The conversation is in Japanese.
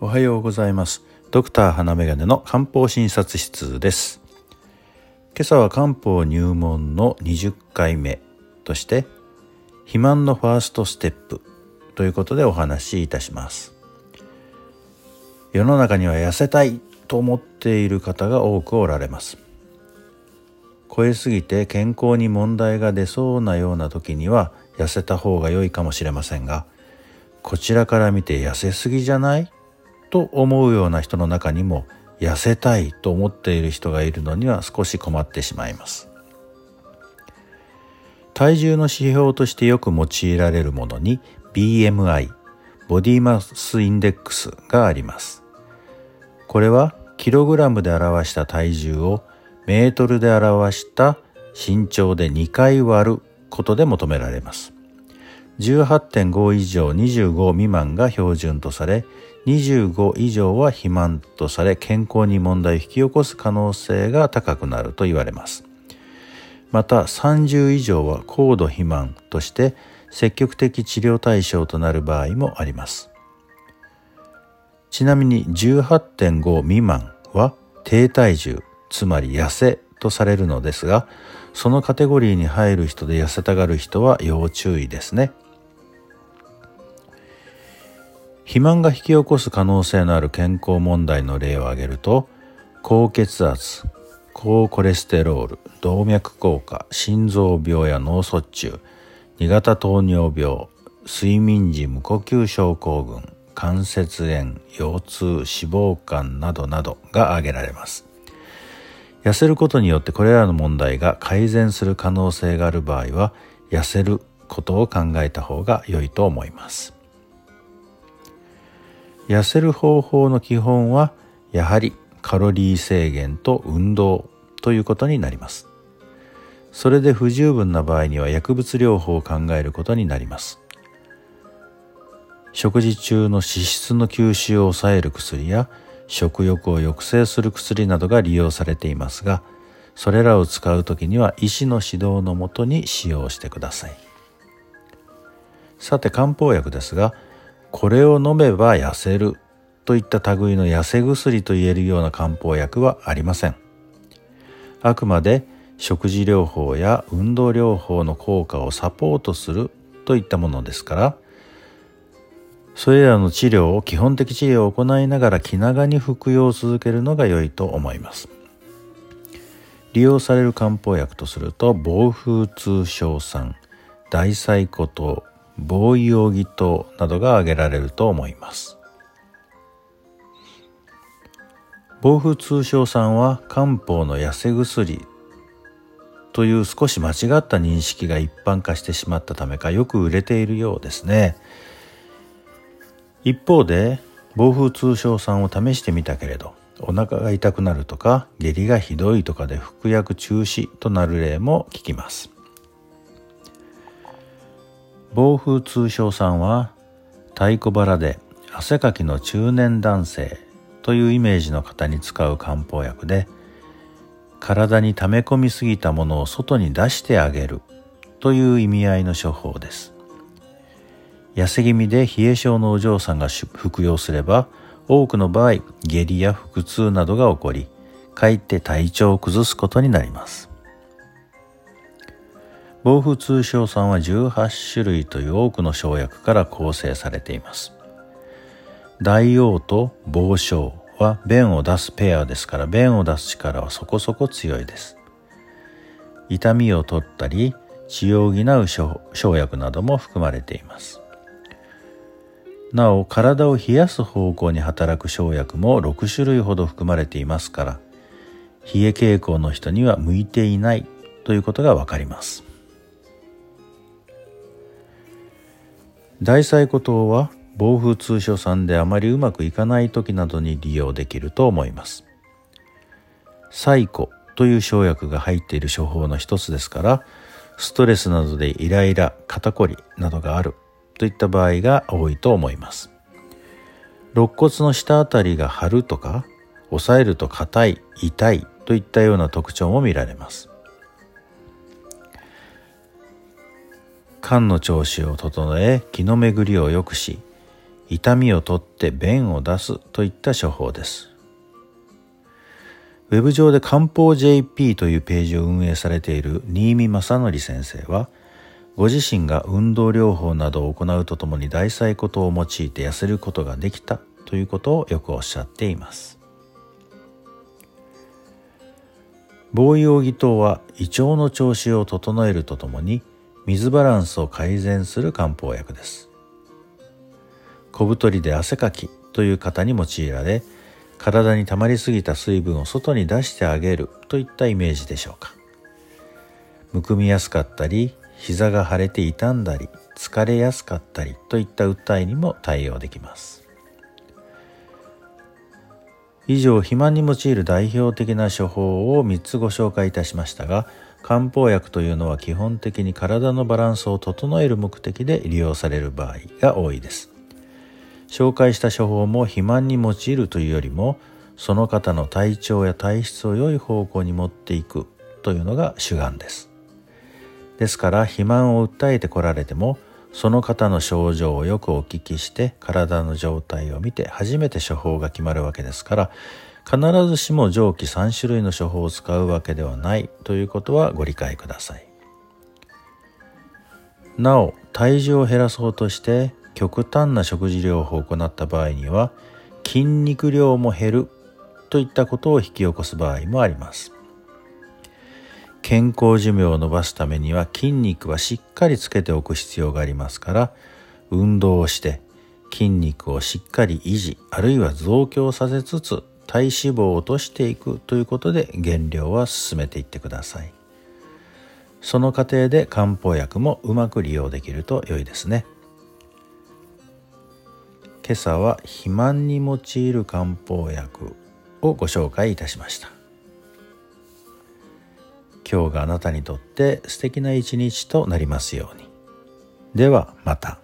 おはようございます。ドクター花眼鏡の漢方診察室です。今朝は漢方入門の20回目として肥満のファーストステップということでお話しいたします。世の中には痩せたいと思っている方が多くおられます。超えすぎて健康に問題が出そうなような時には痩せた方が良いかもしれませんがこちらから見て痩せすぎじゃない？と思うような人の中にも痩せたいと思っている人がいるのには少し困ってしまいます。体重の指標としてよく用いられるものに BMI ボディマスインデックスがあります。これはキログラムで表した体重をメートルで表した身長で2回割ることで求められます。18.5以上25未満が標準とされ25以上は肥満とされ健康に問題を引き起こす可能性が高くなると言われます。また30以上は高度肥満として積極的治療対象となる場合もあります。ちなみに18.5未満は低体重つまり痩せとされるのですがそのカテゴリーに入る人で痩せたがる人は要注意ですね。肥満が引き起こす可能性のある健康問題の例を挙げると高血圧高コレステロール動脈硬化心臓病や脳卒中2型糖尿病睡眠時無呼吸症候群関節炎腰痛脂肪肝などなどが挙げられます。痩せることによってこれらの問題が改善する可能性がある場合は痩せることを考えた方が良いと思います。痩せる方法の基本はやはりカロリー制限と運動ということになります。それで不十分な場合には薬物療法を考えることになります。食事中の脂質の吸収を抑える薬や食欲を抑制する薬などが利用されていますがそれらを使う時には医師の指導のもとに使用してください。さて漢方薬ですがこれを飲めば痩せるといった類の痩せ薬と言えるような漢方薬はありません。あくまで食事療法や運動療法の効果をサポートするといったものですからそれらの治療を基本的治療を行いながら気長に服用を続けるのが良いと思います利用される漢方薬とすると防風痛症酸大細骨糖防衛用義糖などが挙げられると思います。防風通商さんは漢方の痩せ薬という少し間違った認識が一般化してしまったためかよく売れているようですね。一方で防風通商酸を試してみたけれどお腹が痛くなるとか下痢がひどいとかで服薬中止となる例も聞きます。暴風通商さんは太鼓腹で汗かきの中年男性というイメージの方に使う漢方薬で体に溜め込みすぎたものを外に出してあげるという意味合いの処方です。痩せ気味で冷え性のお嬢さんが服用すれば多くの場合下痢や腹痛などが起こりかえって体調を崩すことになります。防風通商酸は18種類という多くの生薬から構成されています。大王と防症は便を出すペアですから便を出す力はそこそこ強いです。痛みを取ったり血を補う生薬なども含まれています。なお体を冷やす方向に働く生薬も6種類ほど含まれていますから冷え傾向の人には向いていないということがわかります。大細骨糖は防風通所酸であまりうまくいかない時などに利用できると思います。サコという生薬が入っている処方の一つですからストレスなどでイライラ肩こりなどがあるといった場合が多いと思います肋骨の下あたりが張るとか押さえると硬い痛いといったような特徴も見られます肝の調子を整え気の巡りを良くし痛みを取って便を出すといった処方です。ウェブ上で漢方 JP というページを運営されている新見正則先生は、ご自身が運動療法などを行うとともに大細骨を用いて痩せることができたということをよくおっしゃっています。防葉義糖は胃腸の調子を整えるとともに水バランスを改善する漢方薬です。小太りで汗かきという方に用いられ、体に溜まりすぎた水分を外に出してあげるといったイメージでしょうか。むくみやすかったり、膝が腫れて傷んだり、疲れやすかったりといった訴えにも対応できます。以上、肥満に用いる代表的な処方を3つご紹介いたしましたが、漢方薬というのは基本的に体のバランスを整える目的で利用される場合が多いです。紹介した処方も肥満に用いるというよりも、その方の体調や体質を良い方向に持っていくというのが主眼です。ですから肥満を訴えてこられても、その方の症状をよくお聞きして体の状態を見て初めて処方が決まるわけですから必ずしも上記3種類の処方を使うわけではないということはご理解ください。なお体重を減らそうとして極端な食事療法を行った場合には筋肉量も減るといったことを引き起こす場合もあります。健康寿命を延ばすためには筋肉はしっかりつけておく必要がありますから運動をして筋肉をしっかり維持あるいは増強させつつ体脂肪を落としていくということで減量は進めていってくださいその過程で漢方薬もうまく利用できると良いですね今朝は肥満に用いる漢方薬をご紹介いたしました今日があなたにとって素敵な一日となりますように。ではまた。